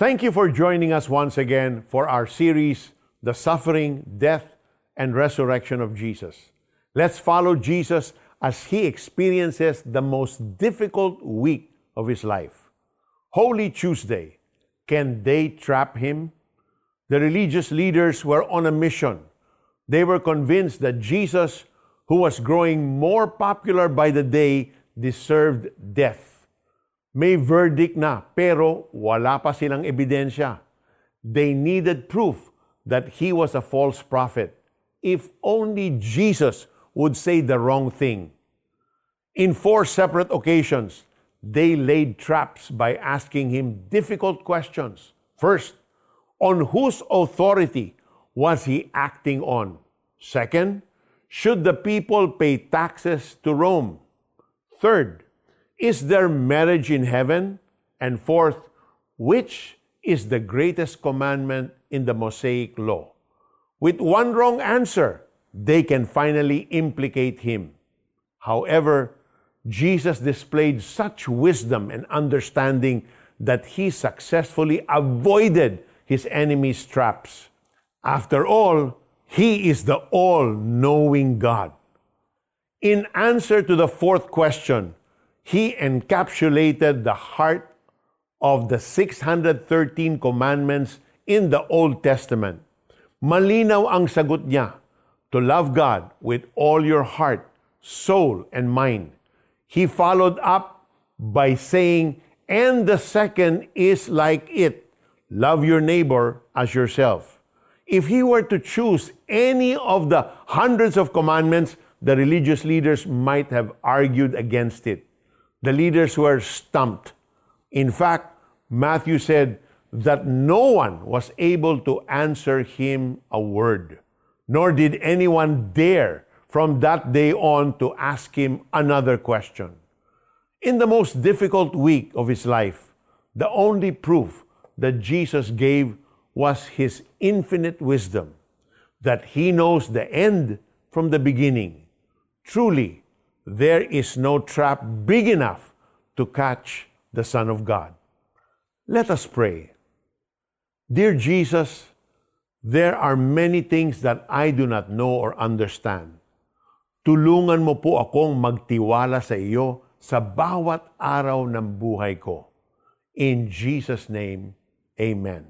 Thank you for joining us once again for our series, The Suffering, Death, and Resurrection of Jesus. Let's follow Jesus as he experiences the most difficult week of his life. Holy Tuesday, can they trap him? The religious leaders were on a mission. They were convinced that Jesus, who was growing more popular by the day, deserved death. May verdict na, pero wala pa silang ebidensya. They needed proof that he was a false prophet. If only Jesus would say the wrong thing. In four separate occasions, they laid traps by asking him difficult questions. First, on whose authority was he acting on? Second, should the people pay taxes to Rome? Third, is there marriage in heaven? And fourth, which is the greatest commandment in the Mosaic law? With one wrong answer, they can finally implicate him. However, Jesus displayed such wisdom and understanding that he successfully avoided his enemies' traps. After all, he is the all knowing God. In answer to the fourth question, he encapsulated the heart of the 613 commandments in the Old Testament. Malinaw ang sagot niya, to love God with all your heart, soul, and mind. He followed up by saying, and the second is like it, love your neighbor as yourself. If he were to choose any of the hundreds of commandments, the religious leaders might have argued against it the leaders were stumped. In fact, Matthew said that no one was able to answer him a word, nor did anyone dare from that day on to ask him another question. In the most difficult week of his life, the only proof that Jesus gave was his infinite wisdom, that he knows the end from the beginning. Truly, there is no trap big enough to catch the Son of God. Let us pray. Dear Jesus, there are many things that I do not know or understand. Tulungan mo po akong magtiwala sa iyo sa bawat araw ng buhay ko. In Jesus' name, Amen.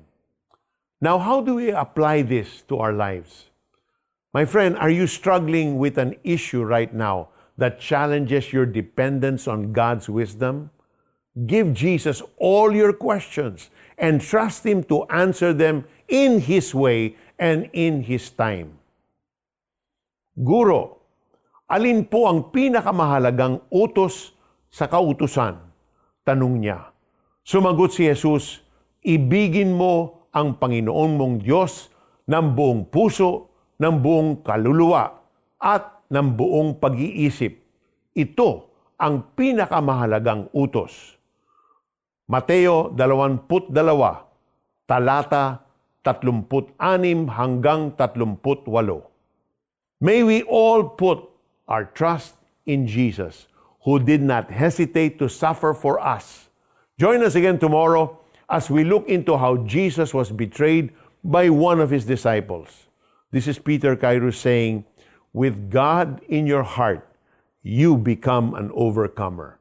Now, how do we apply this to our lives? My friend, are you struggling with an issue right now that challenges your dependence on God's wisdom? Give Jesus all your questions and trust Him to answer them in His way and in His time. Guro, alin po ang pinakamahalagang utos sa kautusan? Tanong niya. Sumagot si Jesus, ibigin mo ang Panginoon mong Diyos ng buong puso, ng buong kaluluwa, at ng buong pag-iisip. Ito ang pinakamahalagang utos. Mateo 22, talata 36 hanggang 38. May we all put our trust in Jesus, who did not hesitate to suffer for us. Join us again tomorrow as we look into how Jesus was betrayed by one of his disciples. This is Peter Kairos saying, with God in your heart, you become an overcomer.